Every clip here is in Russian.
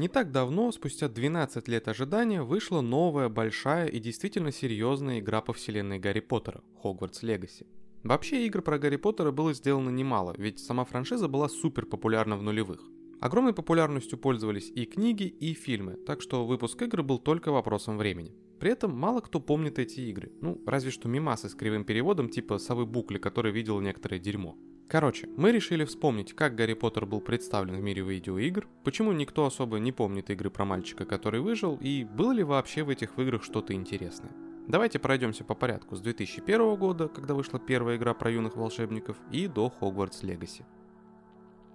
Не так давно, спустя 12 лет ожидания, вышла новая, большая и действительно серьезная игра по вселенной Гарри Поттера – Хогвартс Легаси. Вообще игр про Гарри Поттера было сделано немало, ведь сама франшиза была супер популярна в нулевых. Огромной популярностью пользовались и книги, и фильмы, так что выпуск игр был только вопросом времени. При этом мало кто помнит эти игры, ну разве что мимасы с кривым переводом типа совы Букли, который видел некоторое дерьмо. Короче, мы решили вспомнить, как Гарри Поттер был представлен в мире видеоигр, почему никто особо не помнит игры про мальчика, который выжил, и было ли вообще в этих играх что-то интересное. Давайте пройдемся по порядку с 2001 года, когда вышла первая игра про юных волшебников, и до Хогвартс Легаси.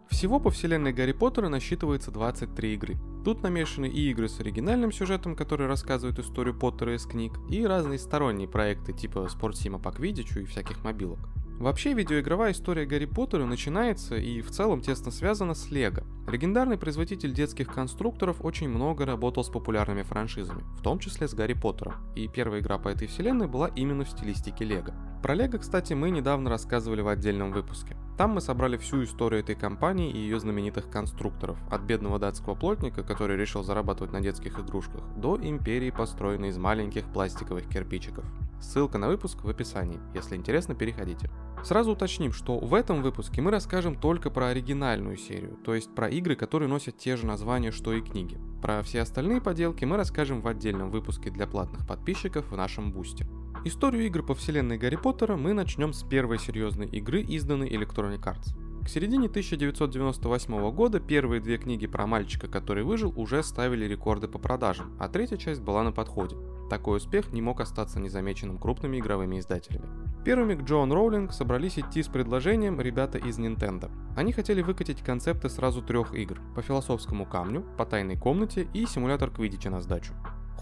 Всего по вселенной Гарри Поттера насчитывается 23 игры. Тут намешаны и игры с оригинальным сюжетом, которые рассказывают историю Поттера из книг, и разные сторонние проекты типа спортсима по квиддичу и всяких мобилок. Вообще, видеоигровая история Гарри Поттера начинается и в целом тесно связана с Лего. Легендарный производитель детских конструкторов очень много работал с популярными франшизами, в том числе с Гарри Поттером, и первая игра по этой вселенной была именно в стилистике Лего. Про Лего, кстати, мы недавно рассказывали в отдельном выпуске. Там мы собрали всю историю этой компании и ее знаменитых конструкторов, от бедного датского плотника, который решил зарабатывать на детских игрушках, до империи, построенной из маленьких пластиковых кирпичиков. Ссылка на выпуск в описании, если интересно, переходите. Сразу уточним, что в этом выпуске мы расскажем только про оригинальную серию, то есть про игры, которые носят те же названия, что и книги. Про все остальные поделки мы расскажем в отдельном выпуске для платных подписчиков в нашем бусте. Историю игр по вселенной Гарри Поттера мы начнем с первой серьезной игры, изданной Electronic Arts. К середине 1998 года первые две книги про мальчика, который выжил, уже ставили рекорды по продажам, а третья часть была на подходе. Такой успех не мог остаться незамеченным крупными игровыми издателями. Первыми к Джоан Роулинг собрались идти с предложением ребята из Nintendo. Они хотели выкатить концепты сразу трех игр – по философскому камню, по тайной комнате и симулятор Квидича на сдачу.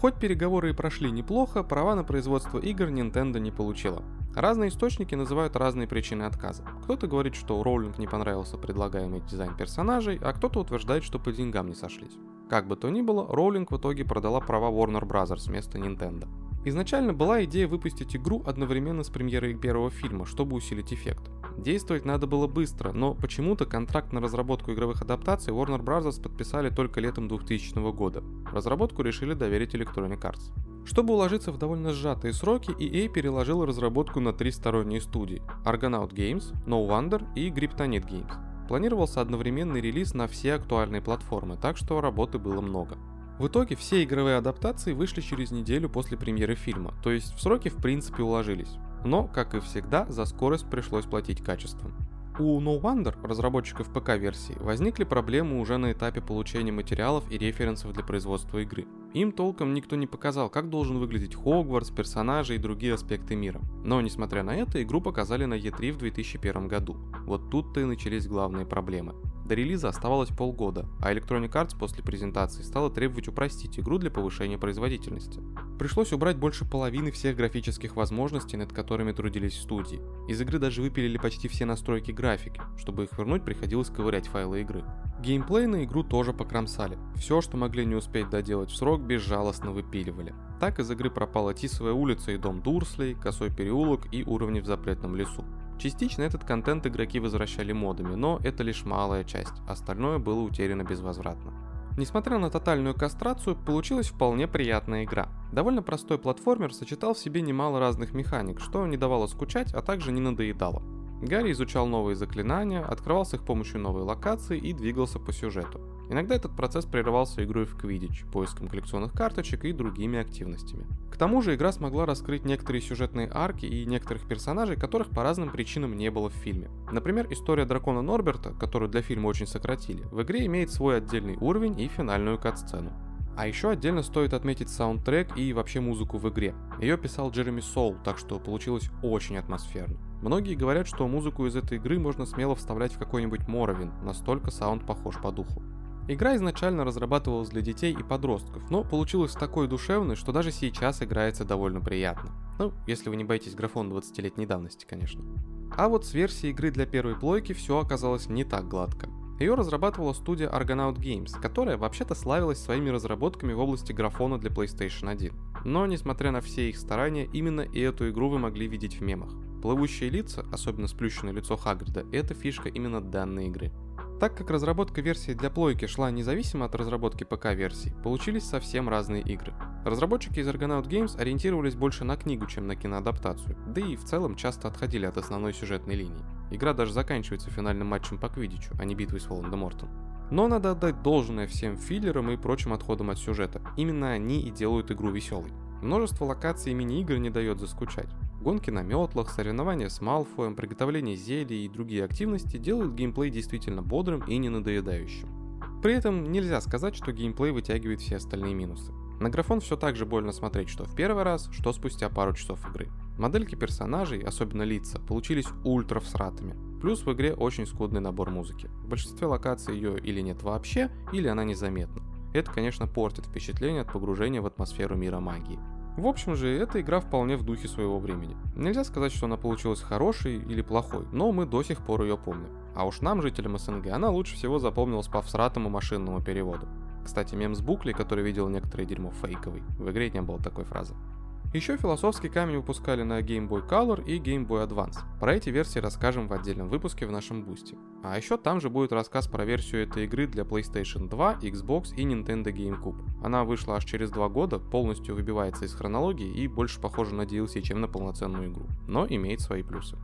Хоть переговоры и прошли неплохо, права на производство игр Nintendo не получила. Разные источники называют разные причины отказа. Кто-то говорит, что Роулинг не понравился предлагаемый дизайн персонажей, а кто-то утверждает, что по деньгам не сошлись. Как бы то ни было, Роулинг в итоге продала права Warner Bros. вместо Nintendo. Изначально была идея выпустить игру одновременно с премьерой первого фильма, чтобы усилить эффект. Действовать надо было быстро, но почему-то контракт на разработку игровых адаптаций Warner Bros. подписали только летом 2000 года. Разработку решили доверить Electronic Arts. Чтобы уложиться в довольно сжатые сроки, EA переложил разработку на три сторонние студии – Argonaut Games, No Wonder и Kryptonite Games. Планировался одновременный релиз на все актуальные платформы, так что работы было много. В итоге все игровые адаптации вышли через неделю после премьеры фильма, то есть в сроки в принципе уложились. Но, как и всегда, за скорость пришлось платить качеством. У No Wonder, разработчиков ПК-версии, возникли проблемы уже на этапе получения материалов и референсов для производства игры. Им толком никто не показал, как должен выглядеть Хогвартс, персонажи и другие аспекты мира. Но, несмотря на это, игру показали на E3 в 2001 году. Вот тут-то и начались главные проблемы. До релиза оставалось полгода, а Electronic Arts после презентации стала требовать упростить игру для повышения производительности. Пришлось убрать больше половины всех графических возможностей, над которыми трудились студии. Из игры даже выпилили почти все настройки графики, чтобы их вернуть приходилось ковырять файлы игры. Геймплей на игру тоже покромсали. Все, что могли не успеть доделать в срок, безжалостно выпиливали. Так из игры пропала Тисовая улица и дом Дурслей, Косой переулок и уровни в запретном лесу. Частично этот контент игроки возвращали модами, но это лишь малая часть, остальное было утеряно безвозвратно. Несмотря на тотальную кастрацию, получилась вполне приятная игра. Довольно простой платформер сочетал в себе немало разных механик, что не давало скучать, а также не надоедало. Гарри изучал новые заклинания, открывал с их помощью новые локации и двигался по сюжету. Иногда этот процесс прерывался игрой в Quidditch, поиском коллекционных карточек и другими активностями. К тому же игра смогла раскрыть некоторые сюжетные арки и некоторых персонажей, которых по разным причинам не было в фильме. Например, история дракона Норберта, которую для фильма очень сократили, в игре имеет свой отдельный уровень и финальную кат-сцену. А еще отдельно стоит отметить саундтрек и вообще музыку в игре. Ее писал Джереми Соул, так что получилось очень атмосферно. Многие говорят, что музыку из этой игры можно смело вставлять в какой-нибудь Моровин, настолько саунд похож по духу. Игра изначально разрабатывалась для детей и подростков, но получилась такой душевной, что даже сейчас играется довольно приятно. Ну, если вы не боитесь графон 20-летней давности, конечно. А вот с версией игры для первой плойки все оказалось не так гладко. Ее разрабатывала студия Argonaut Games, которая вообще-то славилась своими разработками в области графона для PlayStation 1. Но, несмотря на все их старания, именно и эту игру вы могли видеть в мемах. Плывущие лица, особенно сплющенное лицо Хагрида, это фишка именно данной игры. Так как разработка версии для плойки шла независимо от разработки ПК-версий, получились совсем разные игры. Разработчики из Argonaut Games ориентировались больше на книгу, чем на киноадаптацию, да и в целом часто отходили от основной сюжетной линии. Игра даже заканчивается финальным матчем по квидичу, а не битвой с Волан-де-Мортом. Но надо отдать должное всем филлерам и прочим отходам от сюжета. Именно они и делают игру веселой. Множество локаций и мини-игр не дает заскучать. Гонки на метлах, соревнования с Малфоем, приготовление зелий и другие активности делают геймплей действительно бодрым и не надоедающим. При этом нельзя сказать, что геймплей вытягивает все остальные минусы. На графон все так же больно смотреть, что в первый раз, что спустя пару часов игры. Модельки персонажей, особенно лица, получились ультра всратыми. Плюс в игре очень скудный набор музыки. В большинстве локаций ее или нет вообще, или она незаметна. Это, конечно, портит впечатление от погружения в атмосферу мира магии. В общем же, эта игра вполне в духе своего времени. Нельзя сказать, что она получилась хорошей или плохой, но мы до сих пор ее помним. А уж нам, жителям СНГ, она лучше всего запомнилась по всратому машинному переводу. Кстати, мем с букли, который видел некоторое дерьмо фейковый. В игре не было такой фразы. Еще философский камень выпускали на Game Boy Color и Game Boy Advance. Про эти версии расскажем в отдельном выпуске в нашем бусте. А еще там же будет рассказ про версию этой игры для PlayStation 2, Xbox и Nintendo GameCube. Она вышла аж через два года, полностью выбивается из хронологии и больше похожа на DLC, чем на полноценную игру, но имеет свои плюсы.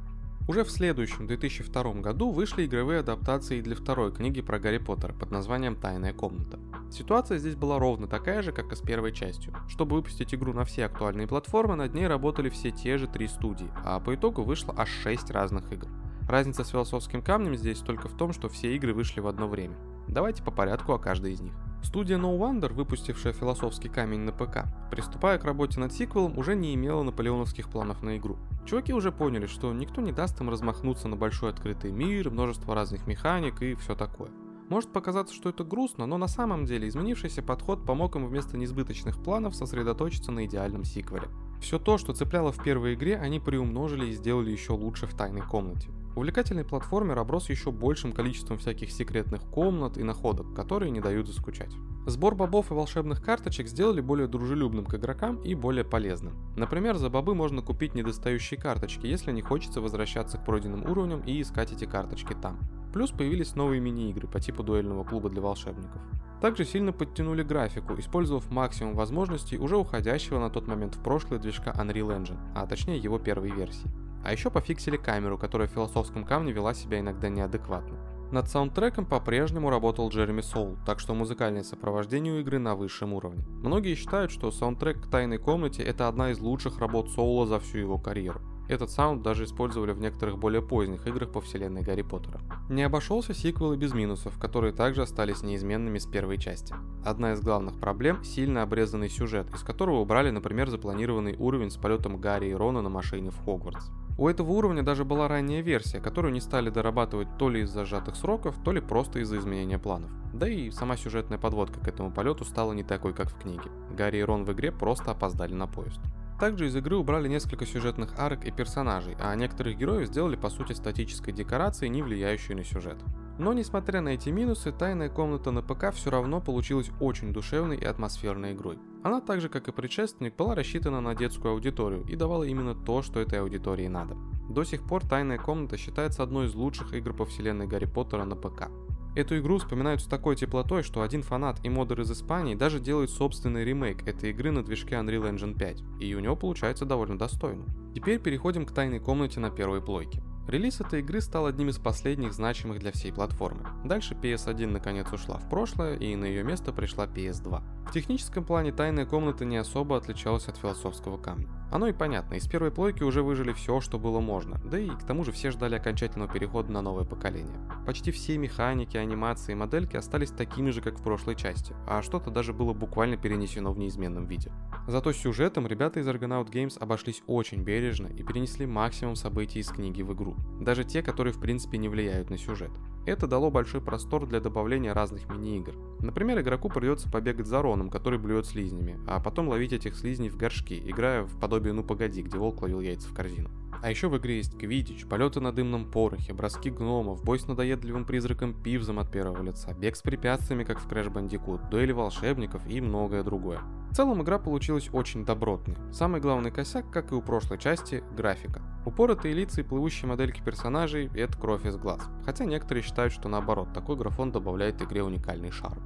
Уже в следующем, 2002 году, вышли игровые адаптации для второй книги про Гарри Поттера под названием «Тайная комната». Ситуация здесь была ровно такая же, как и с первой частью. Чтобы выпустить игру на все актуальные платформы, над ней работали все те же три студии, а по итогу вышло аж 6 разных игр. Разница с философским камнем здесь только в том, что все игры вышли в одно время. Давайте по порядку о каждой из них. Студия No Wonder, выпустившая философский камень на ПК, приступая к работе над сиквелом, уже не имела наполеоновских планов на игру. Чуваки уже поняли, что никто не даст им размахнуться на большой открытый мир, множество разных механик и все такое. Может показаться, что это грустно, но на самом деле изменившийся подход помог им вместо несбыточных планов сосредоточиться на идеальном сиквеле. Все то, что цепляло в первой игре, они приумножили и сделали еще лучше в тайной комнате. Увлекательный платформер оброс еще большим количеством всяких секретных комнат и находок, которые не дают заскучать. Сбор бобов и волшебных карточек сделали более дружелюбным к игрокам и более полезным. Например, за бобы можно купить недостающие карточки, если не хочется возвращаться к пройденным уровням и искать эти карточки там. Плюс появились новые мини-игры по типу дуэльного клуба для волшебников. Также сильно подтянули графику, использовав максимум возможностей уже уходящего на тот момент в прошлое движка Unreal Engine, а точнее его первой версии. А еще пофиксили камеру, которая в философском камне вела себя иногда неадекватно. Над саундтреком по-прежнему работал Джереми Соул, так что музыкальное сопровождение у игры на высшем уровне. Многие считают, что саундтрек к «Тайной комнате» — это одна из лучших работ Соула за всю его карьеру. Этот саунд даже использовали в некоторых более поздних играх по вселенной Гарри Поттера. Не обошелся сиквел и без минусов, которые также остались неизменными с первой части. Одна из главных проблем – сильно обрезанный сюжет, из которого убрали, например, запланированный уровень с полетом Гарри и Рона на машине в Хогвартс. У этого уровня даже была ранняя версия, которую не стали дорабатывать то ли из-за сжатых сроков, то ли просто из-за изменения планов. Да и сама сюжетная подводка к этому полету стала не такой, как в книге. Гарри и Рон в игре просто опоздали на поезд. Также из игры убрали несколько сюжетных арок и персонажей, а некоторых героев сделали по сути статической декорацией, не влияющей на сюжет. Но несмотря на эти минусы, тайная комната на ПК все равно получилась очень душевной и атмосферной игрой. Она так же, как и предшественник, была рассчитана на детскую аудиторию и давала именно то, что этой аудитории надо. До сих пор Тайная комната считается одной из лучших игр по вселенной Гарри Поттера на ПК. Эту игру вспоминают с такой теплотой, что один фанат и модер из Испании даже делает собственный ремейк этой игры на движке Unreal Engine 5, и у него получается довольно достойно. Теперь переходим к тайной комнате на первой плойке. Релиз этой игры стал одним из последних значимых для всей платформы. Дальше PS1 наконец ушла в прошлое, и на ее место пришла PS2. В техническом плане тайная комната не особо отличалась от философского камня. Оно и понятно, из первой плойки уже выжили все, что было можно, да и к тому же все ждали окончательного перехода на новое поколение. Почти все механики, анимации и модельки остались такими же, как в прошлой части, а что-то даже было буквально перенесено в неизменном виде. Зато с сюжетом ребята из Argonaut Games обошлись очень бережно и перенесли максимум событий из книги в игру, даже те, которые в принципе не влияют на сюжет. Это дало большой простор для добавления разных мини-игр. Например, игроку придется побегать за Роном, который блюет слизнями, а потом ловить этих слизней в горшки, играя в подобие «Ну погоди», где волк ловил яйца в корзину. А еще в игре есть квидич, полеты на дымном порохе, броски гномов, бой с надоедливым призраком Пивзом от первого лица, бег с препятствиями, как в Crash Bandicoot, дуэли волшебников и многое другое. В целом игра получилась очень добротной. Самый главный косяк, как и у прошлой части, графика. Упоротые лица и плывущие модельки персонажей – это кровь из глаз. Хотя некоторые считают, что наоборот, такой графон добавляет игре уникальный шарм.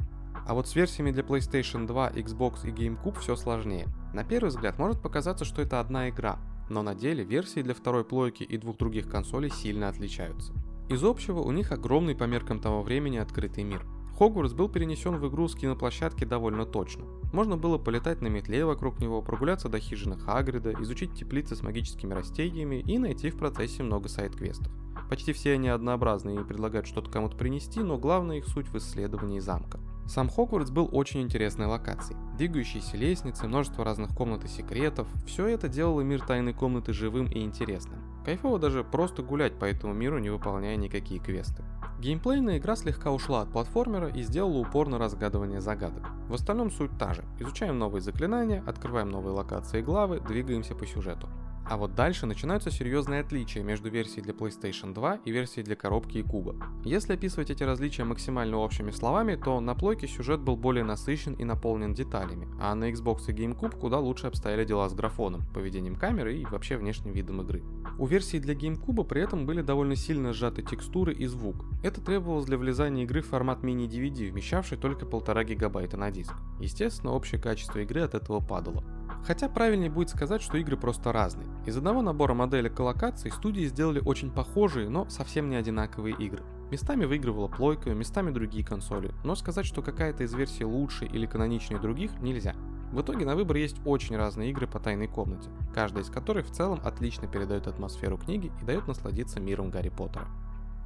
А вот с версиями для PlayStation 2, Xbox и GameCube все сложнее. На первый взгляд может показаться, что это одна игра, но на деле версии для второй плойки и двух других консолей сильно отличаются. Из общего у них огромный по меркам того времени открытый мир. Хогвартс был перенесен в игру с киноплощадки довольно точно. Можно было полетать на метле вокруг него, прогуляться до хижины Хагрида, изучить теплицы с магическими растениями и найти в процессе много сайт-квестов. Почти все они однообразны и предлагают что-то кому-то принести, но главная их суть в исследовании замка. Сам Хогвартс был очень интересной локацией. Двигающиеся лестницы, множество разных комнат и секретов – все это делало мир тайной комнаты живым и интересным. Кайфово даже просто гулять по этому миру, не выполняя никакие квесты. Геймплейная игра слегка ушла от платформера и сделала упор на разгадывание загадок. В остальном суть та же. Изучаем новые заклинания, открываем новые локации и главы, двигаемся по сюжету. А вот дальше начинаются серьезные отличия между версией для PlayStation 2 и версией для коробки и куба. Если описывать эти различия максимально общими словами, то на плойке сюжет был более насыщен и наполнен деталями, а на Xbox и GameCube куда лучше обстояли дела с графоном, поведением камеры и вообще внешним видом игры. У версии для GameCube при этом были довольно сильно сжаты текстуры и звук. Это требовалось для влезания игры в формат мини-DVD, вмещавший только полтора гигабайта на диск. Естественно, общее качество игры от этого падало. Хотя правильнее будет сказать, что игры просто разные. Из одного набора моделек и локаций студии сделали очень похожие, но совсем не одинаковые игры. Местами выигрывала плойка, местами другие консоли, но сказать, что какая-то из версий лучше или каноничнее других, нельзя. В итоге на выбор есть очень разные игры по тайной комнате, каждая из которых в целом отлично передает атмосферу книги и дает насладиться миром Гарри Поттера.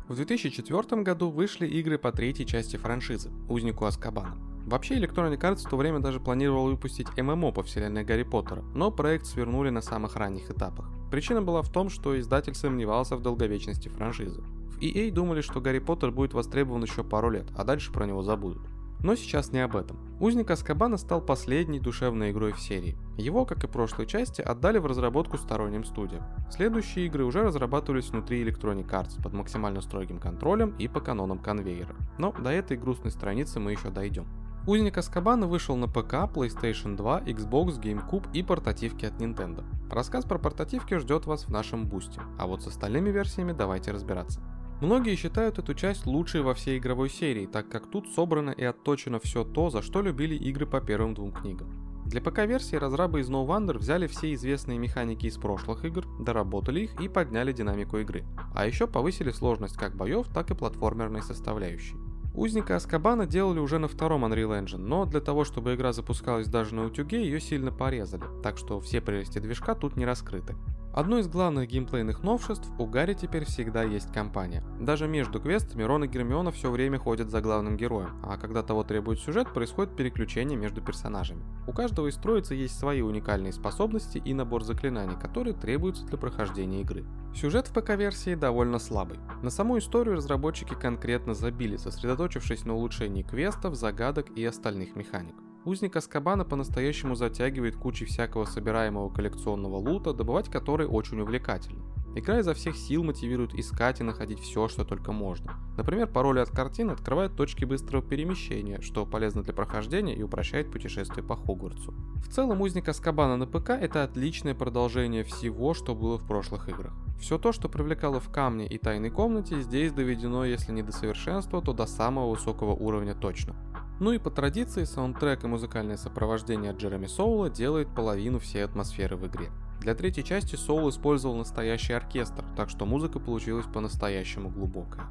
В 2004 году вышли игры по третьей части франшизы «Узнику Аскабана». Вообще Electronic Arts в то время даже планировал выпустить ММО по вселенной Гарри Поттера, но проект свернули на самых ранних этапах. Причина была в том, что издатель сомневался в долговечности франшизы. В EA думали, что Гарри Поттер будет востребован еще пару лет, а дальше про него забудут. Но сейчас не об этом. Узник Аскабана стал последней душевной игрой в серии. Его, как и прошлой части, отдали в разработку сторонним студиям. Следующие игры уже разрабатывались внутри Electronic Arts под максимально строгим контролем и по канонам конвейера. Но до этой грустной страницы мы еще дойдем. Узник Аскабана вышел на ПК, PlayStation 2, Xbox, GameCube и портативки от Nintendo. Рассказ про портативки ждет вас в нашем бусте, а вот с остальными версиями давайте разбираться. Многие считают эту часть лучшей во всей игровой серии, так как тут собрано и отточено все то, за что любили игры по первым двум книгам. Для ПК-версии разрабы из No Wonder взяли все известные механики из прошлых игр, доработали их и подняли динамику игры. А еще повысили сложность как боев, так и платформерной составляющей. Узника Аскабана делали уже на втором Unreal Engine, но для того, чтобы игра запускалась даже на утюге, ее сильно порезали, так что все прелести движка тут не раскрыты. Одно из главных геймплейных новшеств, у Гарри теперь всегда есть компания. Даже между квестами Рон и Гермиона все время ходят за главным героем, а когда того требует сюжет, происходит переключение между персонажами. У каждого из троицы есть свои уникальные способности и набор заклинаний, которые требуются для прохождения игры. Сюжет в ПК-версии довольно слабый. На саму историю разработчики конкретно забили, сосредоточившись на улучшении квестов, загадок и остальных механик. Узник Аскабана по-настоящему затягивает кучей всякого собираемого коллекционного лута, добывать который очень увлекательно. Игра изо всех сил мотивирует искать и находить все, что только можно. Например, пароли от картин открывают точки быстрого перемещения, что полезно для прохождения и упрощает путешествие по Хогвартсу. В целом, Узник Аскабана на ПК это отличное продолжение всего, что было в прошлых играх. Все то, что привлекало в камне и тайной комнате, здесь доведено, если не до совершенства, то до самого высокого уровня точно. Ну и по традиции саундтрек и музыкальное сопровождение Джереми Соула делает половину всей атмосферы в игре. Для третьей части Соул использовал настоящий оркестр, так что музыка получилась по-настоящему глубокая.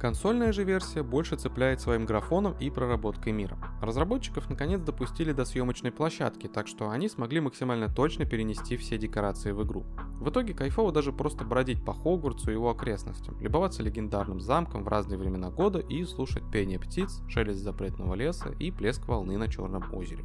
Консольная же версия больше цепляет своим графоном и проработкой мира. Разработчиков наконец допустили до съемочной площадки, так что они смогли максимально точно перенести все декорации в игру. В итоге кайфово даже просто бродить по Хогвартсу и его окрестностям, любоваться легендарным замком в разные времена года и слушать пение птиц, шелест запретного леса и плеск волны на Черном озере.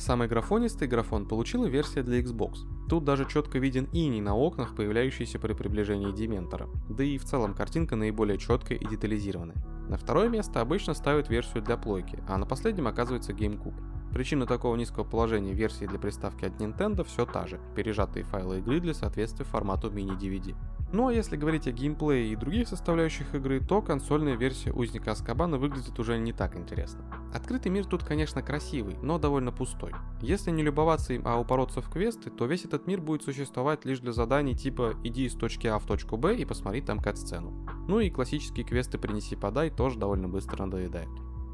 Самый графонистый графон получила версия для Xbox. Тут даже четко виден иней на окнах, появляющийся при приближении Дементора. Да и в целом картинка наиболее четкая и детализированная. На второе место обычно ставят версию для плойки, а на последнем оказывается GameCube. Причина такого низкого положения версии для приставки от Nintendo все та же – пережатые файлы игры для соответствия формату мини-DVD. Ну а если говорить о геймплее и других составляющих игры, то консольная версия Узника Аскабана выглядит уже не так интересно. Открытый мир тут, конечно, красивый, но довольно пустой. Если не любоваться им, а упороться в квесты, то весь этот мир будет существовать лишь для заданий типа «иди из точки А в точку Б и посмотри там кат-сцену». Ну и классические квесты «принеси-подай» тоже довольно быстро надоедают.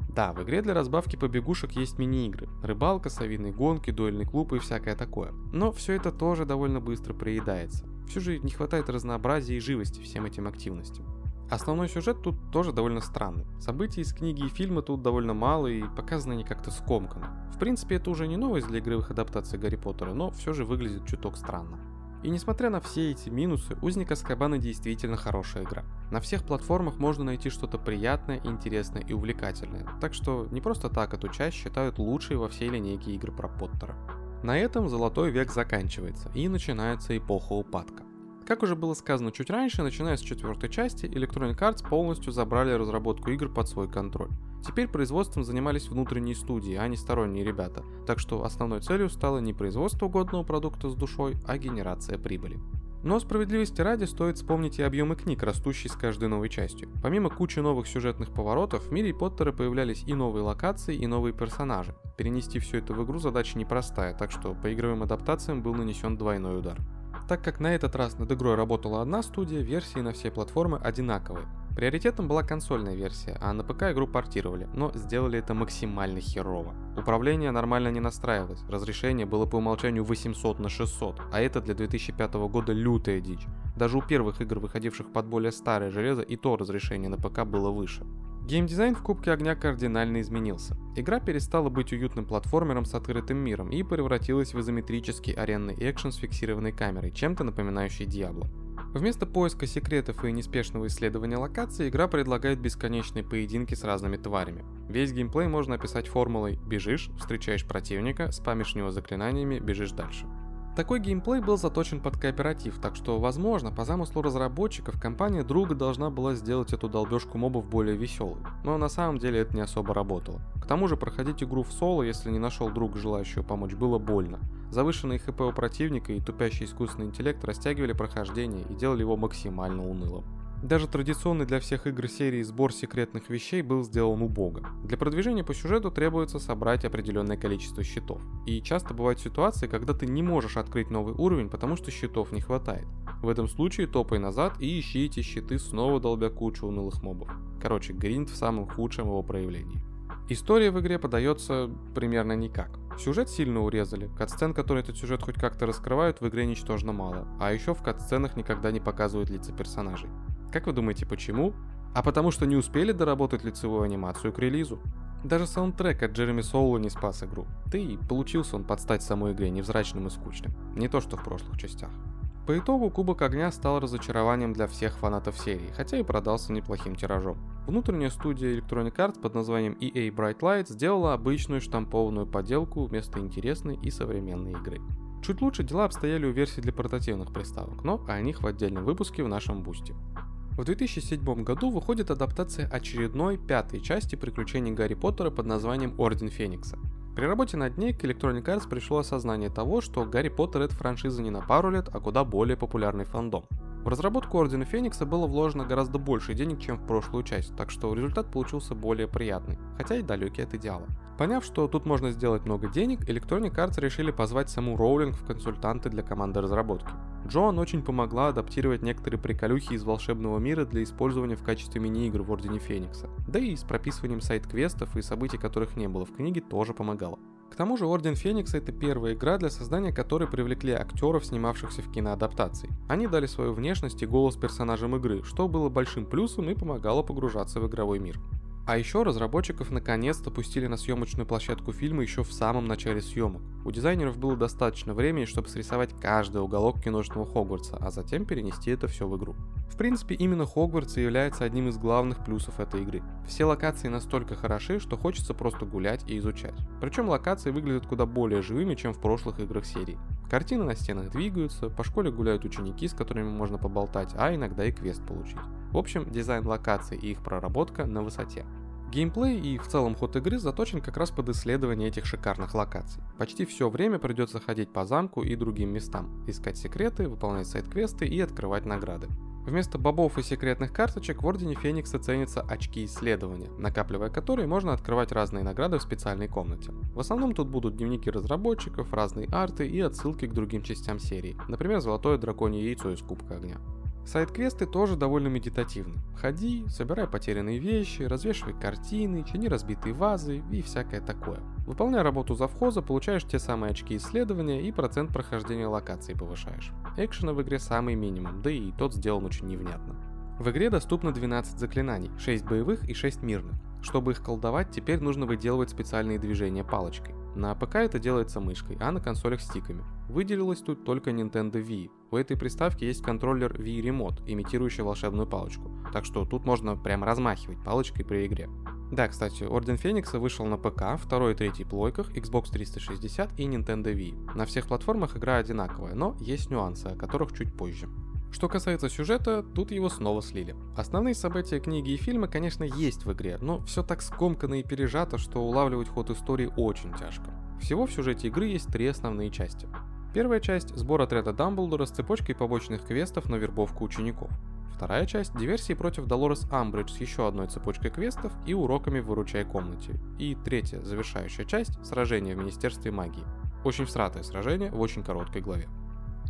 Да, в игре для разбавки побегушек есть мини-игры. Рыбалка, совиные гонки, дуэльный клуб и всякое такое. Но все это тоже довольно быстро приедается. Все же не хватает разнообразия и живости всем этим активностям. Основной сюжет тут тоже довольно странный. Событий из книги и фильма тут довольно мало и показаны они как-то скомканно. В принципе, это уже не новость для игровых адаптаций Гарри Поттера, но все же выглядит чуток странно. И несмотря на все эти минусы, Узник Аскабана действительно хорошая игра. На всех платформах можно найти что-то приятное, интересное и увлекательное, так что не просто так эту часть считают лучшей во всей линейке игр про Поттера. На этом золотой век заканчивается и начинается эпоха упадка. Как уже было сказано чуть раньше, начиная с четвертой части, Electronic Arts полностью забрали разработку игр под свой контроль. Теперь производством занимались внутренние студии, а не сторонние ребята, так что основной целью стало не производство годного продукта с душой, а генерация прибыли. Но справедливости ради стоит вспомнить и объемы книг, растущие с каждой новой частью. Помимо кучи новых сюжетных поворотов, в мире Поттера появлялись и новые локации, и новые персонажи. Перенести все это в игру задача непростая, так что по игровым адаптациям был нанесен двойной удар. Так как на этот раз над игрой работала одна студия, версии на все платформы одинаковые. Приоритетом была консольная версия, а на ПК игру портировали, но сделали это максимально херово. Управление нормально не настраивалось, разрешение было по умолчанию 800 на 600, а это для 2005 года лютая дичь. Даже у первых игр, выходивших под более старое железо, и то разрешение на ПК было выше. Геймдизайн в Кубке Огня кардинально изменился. Игра перестала быть уютным платформером с открытым миром и превратилась в изометрический аренный экшен с фиксированной камерой, чем-то напоминающий Диабло. Вместо поиска секретов и неспешного исследования локаций, игра предлагает бесконечные поединки с разными тварями. Весь геймплей можно описать формулой «бежишь, встречаешь противника, спамишь него заклинаниями, бежишь дальше». Такой геймплей был заточен под кооператив, так что, возможно, по замыслу разработчиков, компания друга должна была сделать эту долбежку мобов более веселой, но на самом деле это не особо работало. К тому же проходить игру в соло, если не нашел друга, желающего помочь, было больно. Завышенный хп у противника и тупящий искусственный интеллект растягивали прохождение и делали его максимально унылым. Даже традиционный для всех игр серии сбор секретных вещей был сделан убого. Для продвижения по сюжету требуется собрать определенное количество щитов. И часто бывают ситуации, когда ты не можешь открыть новый уровень, потому что щитов не хватает. В этом случае топай назад и ищи эти щиты, снова долбя кучу унылых мобов. Короче, гринд в самом худшем его проявлении. История в игре подается примерно никак. Сюжет сильно урезали, катсцен, которые этот сюжет хоть как-то раскрывают, в игре ничтожно мало, а еще в катсценах никогда не показывают лица персонажей. Как вы думаете, почему? А потому что не успели доработать лицевую анимацию к релизу. Даже саундтрек от Джереми Соула не спас игру. Да и получился он под стать самой игре невзрачным и скучным. Не то что в прошлых частях. По итогу Кубок Огня стал разочарованием для всех фанатов серии, хотя и продался неплохим тиражом. Внутренняя студия Electronic Arts под названием EA Bright Light сделала обычную штампованную поделку вместо интересной и современной игры. Чуть лучше дела обстояли у версий для портативных приставок, но о них в отдельном выпуске в нашем бусте. В 2007 году выходит адаптация очередной пятой части приключений Гарри Поттера под названием Орден Феникса. При работе над ней к Electronic Arts пришло осознание того, что Гарри Поттер это франшиза не на пару лет, а куда более популярный фандом. В разработку Ордена Феникса было вложено гораздо больше денег, чем в прошлую часть, так что результат получился более приятный, хотя и далекий от идеала. Поняв, что тут можно сделать много денег, Electronic Arts решили позвать саму Роулинг в консультанты для команды разработки. Джоан очень помогла адаптировать некоторые приколюхи из волшебного мира для использования в качестве мини-игр в Ордене Феникса. Да и с прописыванием сайт-квестов и событий, которых не было в книге, тоже помогала. К тому же Орден Феникса это первая игра, для создания которой привлекли актеров, снимавшихся в киноадаптации. Они дали свою внешность и голос персонажам игры, что было большим плюсом и помогало погружаться в игровой мир. А еще разработчиков наконец-то пустили на съемочную площадку фильма еще в самом начале съемок. У дизайнеров было достаточно времени, чтобы срисовать каждый уголок киношного Хогвартса, а затем перенести это все в игру. В принципе, именно Хогвартс и является одним из главных плюсов этой игры. Все локации настолько хороши, что хочется просто гулять и изучать. Причем локации выглядят куда более живыми, чем в прошлых играх серии. Картины на стенах двигаются, по школе гуляют ученики, с которыми можно поболтать, а иногда и квест получить. В общем, дизайн локаций и их проработка на высоте. Геймплей и в целом ход игры заточен как раз под исследование этих шикарных локаций. Почти все время придется ходить по замку и другим местам, искать секреты, выполнять сайт-квесты и открывать награды. Вместо бобов и секретных карточек в Ордене Феникса ценятся очки исследования, накапливая которые можно открывать разные награды в специальной комнате. В основном тут будут дневники разработчиков, разные арты и отсылки к другим частям серии, например, золотое драконье яйцо из Кубка Огня. Сайт-квесты тоже довольно медитативны. Ходи, собирай потерянные вещи, развешивай картины, чини разбитые вазы и всякое такое. Выполняя работу завхоза, получаешь те самые очки исследования и процент прохождения локации повышаешь. Экшена в игре самый минимум, да и тот сделан очень невнятно. В игре доступно 12 заклинаний, 6 боевых и 6 мирных. Чтобы их колдовать, теперь нужно выделывать специальные движения палочкой. На ПК это делается мышкой, а на консолях стиками. Выделилась тут только Nintendo Wii. У этой приставки есть контроллер Wii Remote, имитирующий волшебную палочку. Так что тут можно прям размахивать палочкой при игре. Да, кстати, Орден Феникса вышел на ПК, второй и третий плойках, Xbox 360 и Nintendo Wii. На всех платформах игра одинаковая, но есть нюансы, о которых чуть позже. Что касается сюжета, тут его снова слили. Основные события книги и фильма, конечно, есть в игре, но все так скомкано и пережато, что улавливать ход истории очень тяжко. Всего в сюжете игры есть три основные части. Первая часть – сбор отряда Дамблдора с цепочкой побочных квестов на вербовку учеников. Вторая часть – диверсии против Долорес Амбридж с еще одной цепочкой квестов и уроками «Выручай комнате». И третья, завершающая часть – сражение в Министерстве магии. Очень всратое сражение в очень короткой главе.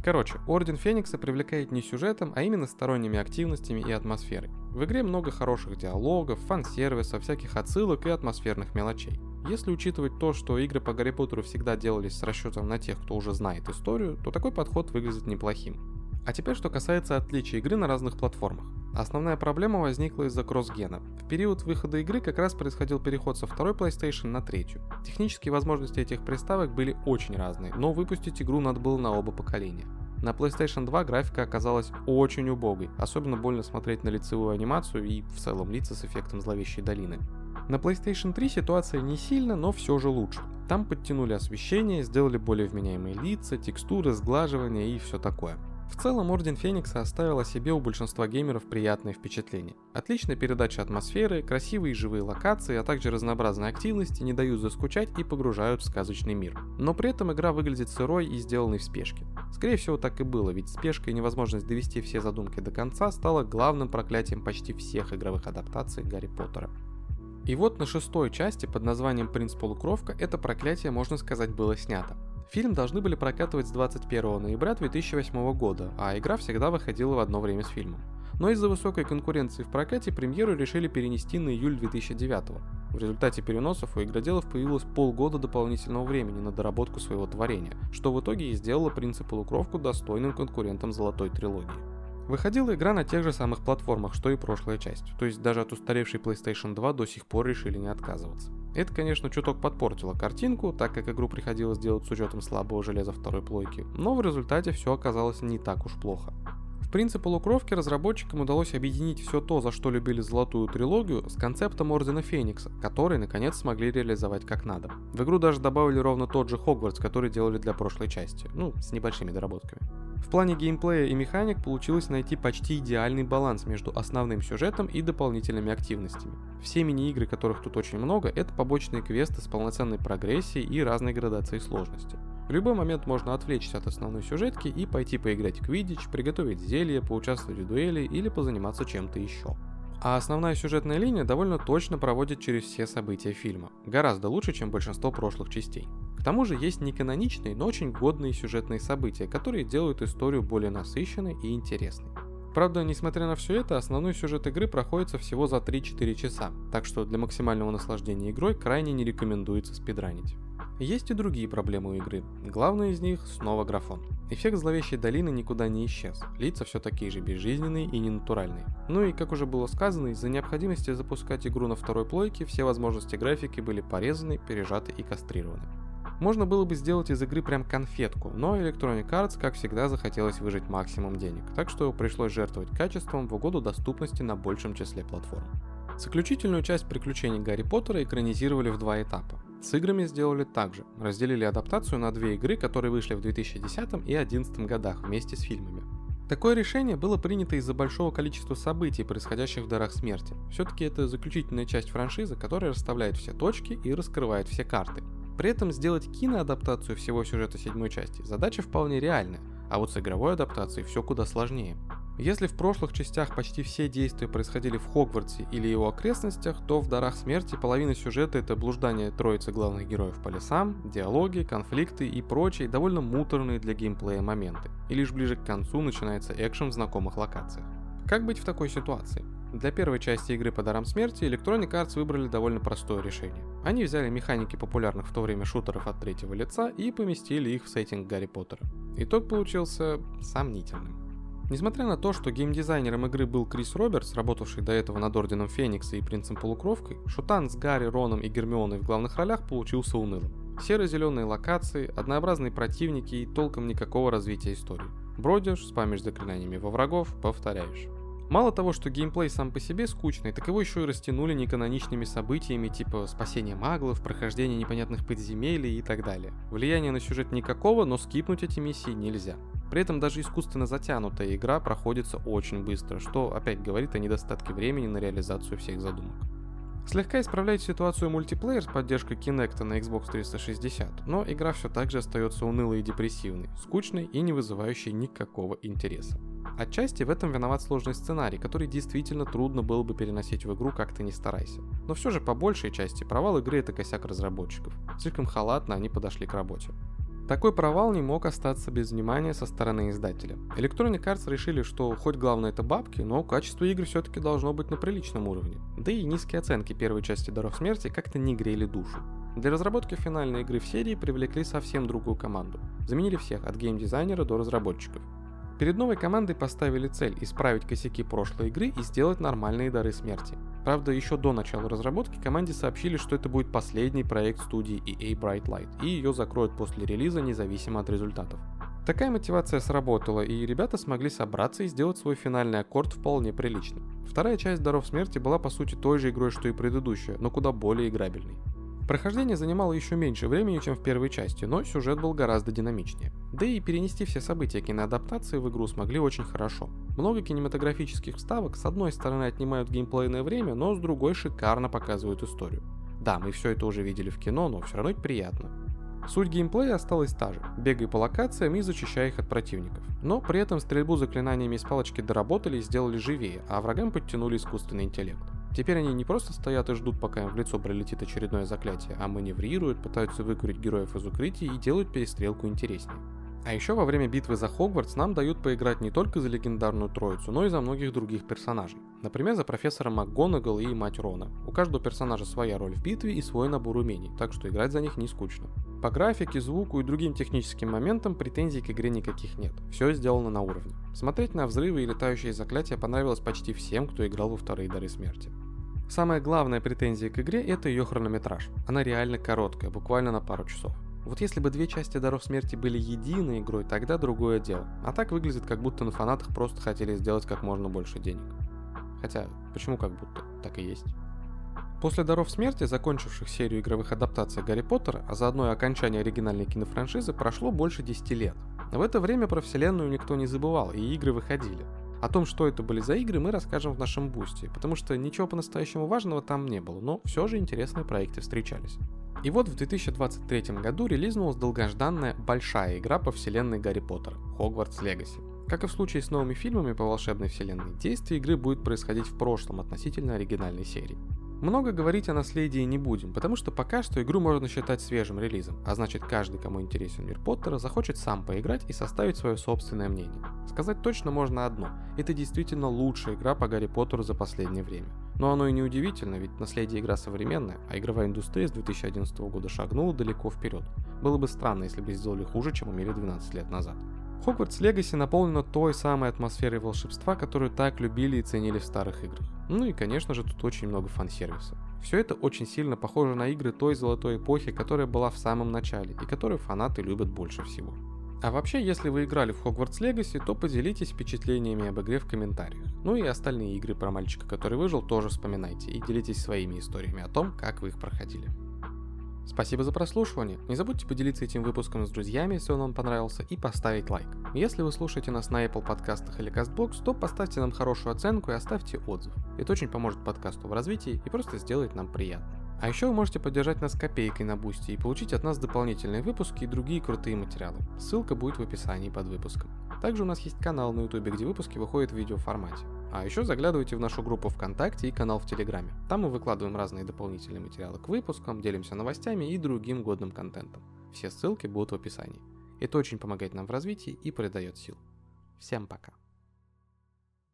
Короче, Орден Феникса привлекает не сюжетом, а именно сторонними активностями и атмосферой. В игре много хороших диалогов, фан-сервиса, всяких отсылок и атмосферных мелочей. Если учитывать то, что игры по Гарри Поттеру всегда делались с расчетом на тех, кто уже знает историю, то такой подход выглядит неплохим. А теперь что касается отличий игры на разных платформах. Основная проблема возникла из-за кроссгена. В период выхода игры как раз происходил переход со второй PlayStation на третью. Технические возможности этих приставок были очень разные, но выпустить игру надо было на оба поколения. На PlayStation 2 графика оказалась очень убогой, особенно больно смотреть на лицевую анимацию и в целом лица с эффектом зловещей долины. На PlayStation 3 ситуация не сильно, но все же лучше. Там подтянули освещение, сделали более вменяемые лица, текстуры, сглаживания и все такое. В целом, Орден Феникса оставил о себе у большинства геймеров приятные впечатления. Отличная передача атмосферы, красивые и живые локации, а также разнообразные активности не дают заскучать и погружают в сказочный мир. Но при этом игра выглядит сырой и сделанной в спешке. Скорее всего так и было, ведь спешка и невозможность довести все задумки до конца стала главным проклятием почти всех игровых адаптаций Гарри Поттера. И вот на шестой части под названием «Принц Полукровка» это проклятие, можно сказать, было снято. Фильм должны были прокатывать с 21 ноября 2008 года, а игра всегда выходила в одно время с фильмом. Но из-за высокой конкуренции в прокате премьеру решили перенести на июль 2009 В результате переносов у игроделов появилось полгода дополнительного времени на доработку своего творения, что в итоге и сделало принцип полукровку достойным конкурентом золотой трилогии. Выходила игра на тех же самых платформах, что и прошлая часть, то есть даже от устаревшей PlayStation 2 до сих пор решили не отказываться. Это, конечно, чуток подпортило картинку, так как игру приходилось делать с учетом слабого железа второй плойки, но в результате все оказалось не так уж плохо. В принципе полукровки разработчикам удалось объединить все то, за что любили золотую трилогию, с концептом Ордена Феникса, который наконец смогли реализовать как надо. В игру даже добавили ровно тот же Хогвартс, который делали для прошлой части, ну, с небольшими доработками. В плане геймплея и механик получилось найти почти идеальный баланс между основным сюжетом и дополнительными активностями. Все мини-игры, которых тут очень много, это побочные квесты с полноценной прогрессией и разной градацией сложности. В любой момент можно отвлечься от основной сюжетки и пойти поиграть в Квидич, приготовить зелье, поучаствовать в дуэли или позаниматься чем-то еще. А основная сюжетная линия довольно точно проводит через все события фильма. Гораздо лучше, чем большинство прошлых частей. К тому же есть неканоничные, но очень годные сюжетные события, которые делают историю более насыщенной и интересной. Правда, несмотря на все это, основной сюжет игры проходится всего за 3-4 часа, так что для максимального наслаждения игрой крайне не рекомендуется спидранить. Есть и другие проблемы у игры. Главная из них снова графон. Эффект зловещей долины никуда не исчез. Лица все такие же безжизненные и ненатуральные. Ну и, как уже было сказано, из-за необходимости запускать игру на второй плойке, все возможности графики были порезаны, пережаты и кастрированы. Можно было бы сделать из игры прям конфетку, но Electronic Arts, как всегда, захотелось выжить максимум денег, так что пришлось жертвовать качеством в угоду доступности на большем числе платформ. Заключительную часть приключений Гарри Поттера экранизировали в два этапа. С играми сделали так же. Разделили адаптацию на две игры, которые вышли в 2010 и 2011 годах вместе с фильмами. Такое решение было принято из-за большого количества событий, происходящих в Дарах Смерти. Все-таки это заключительная часть франшизы, которая расставляет все точки и раскрывает все карты. При этом сделать киноадаптацию всего сюжета седьмой части задача вполне реальная, а вот с игровой адаптацией все куда сложнее. Если в прошлых частях почти все действия происходили в Хогвартсе или его окрестностях, то в Дарах Смерти половина сюжета это блуждание троицы главных героев по лесам, диалоги, конфликты и прочие довольно муторные для геймплея моменты. И лишь ближе к концу начинается экшен в знакомых локациях. Как быть в такой ситуации? Для первой части игры по дарам смерти Electronic Arts выбрали довольно простое решение. Они взяли механики популярных в то время шутеров от третьего лица и поместили их в сеттинг Гарри Поттера. Итог получился сомнительным. Несмотря на то, что геймдизайнером игры был Крис Робертс, работавший до этого над Орденом Феникса и Принцем Полукровкой, шутан с Гарри, Роном и Гермионой в главных ролях получился унылым. Серо-зеленые локации, однообразные противники и толком никакого развития истории. Бродишь, спамишь заклинаниями во врагов, повторяешь. Мало того, что геймплей сам по себе скучный, так его еще и растянули неканоничными событиями типа спасения маглов, прохождения непонятных подземелий и так далее. Влияния на сюжет никакого, но скипнуть эти миссии нельзя. При этом даже искусственно затянутая игра проходится очень быстро, что опять говорит о недостатке времени на реализацию всех задумок. Слегка исправляет ситуацию мультиплеер с поддержкой Kinect на Xbox 360, но игра все так же остается унылой и депрессивной, скучной и не вызывающей никакого интереса. Отчасти в этом виноват сложный сценарий, который действительно трудно было бы переносить в игру, как ты ни старайся. Но все же по большей части провал игры это косяк разработчиков. Слишком халатно они подошли к работе. Такой провал не мог остаться без внимания со стороны издателя. Electronic Arts решили, что хоть главное это бабки, но качество игр все-таки должно быть на приличном уровне. Да и низкие оценки первой части Даров Смерти как-то не грели душу. Для разработки финальной игры в серии привлекли совсем другую команду. Заменили всех, от геймдизайнера до разработчиков. Перед новой командой поставили цель исправить косяки прошлой игры и сделать нормальные дары смерти. Правда, еще до начала разработки команде сообщили, что это будет последний проект студии EA Bright Light, и ее закроют после релиза независимо от результатов. Такая мотивация сработала, и ребята смогли собраться и сделать свой финальный аккорд вполне приличным. Вторая часть Даров Смерти была по сути той же игрой, что и предыдущая, но куда более играбельной. Прохождение занимало еще меньше времени, чем в первой части, но сюжет был гораздо динамичнее. Да и перенести все события киноадаптации в игру смогли очень хорошо. Много кинематографических вставок с одной стороны отнимают геймплейное время, но с другой шикарно показывают историю. Да, мы все это уже видели в кино, но все равно это приятно. Суть геймплея осталась та же, бегай по локациям и зачищай их от противников. Но при этом стрельбу заклинаниями из палочки доработали и сделали живее, а врагам подтянули искусственный интеллект. Теперь они не просто стоят и ждут, пока им в лицо прилетит очередное заклятие, а маневрируют, пытаются выкурить героев из укрытий и делают перестрелку интереснее. А еще во время битвы за Хогвартс нам дают поиграть не только за легендарную троицу, но и за многих других персонажей. Например, за профессора МакГонагал и мать Рона. У каждого персонажа своя роль в битве и свой набор умений, так что играть за них не скучно. По графике, звуку и другим техническим моментам претензий к игре никаких нет. Все сделано на уровне. Смотреть на взрывы и летающие заклятия понравилось почти всем, кто играл во вторые дары смерти. Самая главная претензия к игре это ее хронометраж. Она реально короткая, буквально на пару часов. Вот если бы две части Даров Смерти были единой игрой, тогда другое дело. А так выглядит, как будто на фанатах просто хотели сделать как можно больше денег. Хотя, почему как будто? Так и есть. После Даров Смерти, закончивших серию игровых адаптаций Гарри Поттера, а заодно и окончания оригинальной кинофраншизы, прошло больше 10 лет. В это время про вселенную никто не забывал, и игры выходили. О том, что это были за игры, мы расскажем в нашем бусте, потому что ничего по-настоящему важного там не было, но все же интересные проекты встречались. И вот в 2023 году релизнулась долгожданная большая игра по вселенной Гарри Поттера – Hogwarts Legacy. Как и в случае с новыми фильмами по волшебной вселенной, действие игры будет происходить в прошлом относительно оригинальной серии. Много говорить о наследии не будем, потому что пока что игру можно считать свежим релизом, а значит каждый, кому интересен мир Поттера, захочет сам поиграть и составить свое собственное мнение. Сказать точно можно одно, это действительно лучшая игра по Гарри Поттеру за последнее время. Но оно и не удивительно, ведь наследие игра современная, а игровая индустрия с 2011 года шагнула далеко вперед. Было бы странно, если бы сделали хуже, чем умели 12 лет назад. Хогвартс Легаси наполнена той самой атмосферой волшебства, которую так любили и ценили в старых играх. Ну и, конечно же, тут очень много фан-сервиса. Все это очень сильно похоже на игры той золотой эпохи, которая была в самом начале, и которую фанаты любят больше всего. А вообще, если вы играли в Hogwarts Legacy, то поделитесь впечатлениями об игре в комментариях. Ну и остальные игры про мальчика, который выжил, тоже вспоминайте и делитесь своими историями о том, как вы их проходили. Спасибо за прослушивание. Не забудьте поделиться этим выпуском с друзьями, если он вам понравился, и поставить лайк. Если вы слушаете нас на Apple подкастах или CastBox, то поставьте нам хорошую оценку и оставьте отзыв. Это очень поможет подкасту в развитии и просто сделает нам приятно. А еще вы можете поддержать нас копейкой на Бусти и получить от нас дополнительные выпуски и другие крутые материалы. Ссылка будет в описании под выпуском. Также у нас есть канал на YouTube, где выпуски выходят в видеоформате. А еще заглядывайте в нашу группу ВКонтакте и канал в Телеграме. Там мы выкладываем разные дополнительные материалы к выпускам, делимся новостями и другим годным контентом. Все ссылки будут в описании. Это очень помогает нам в развитии и придает сил. Всем пока.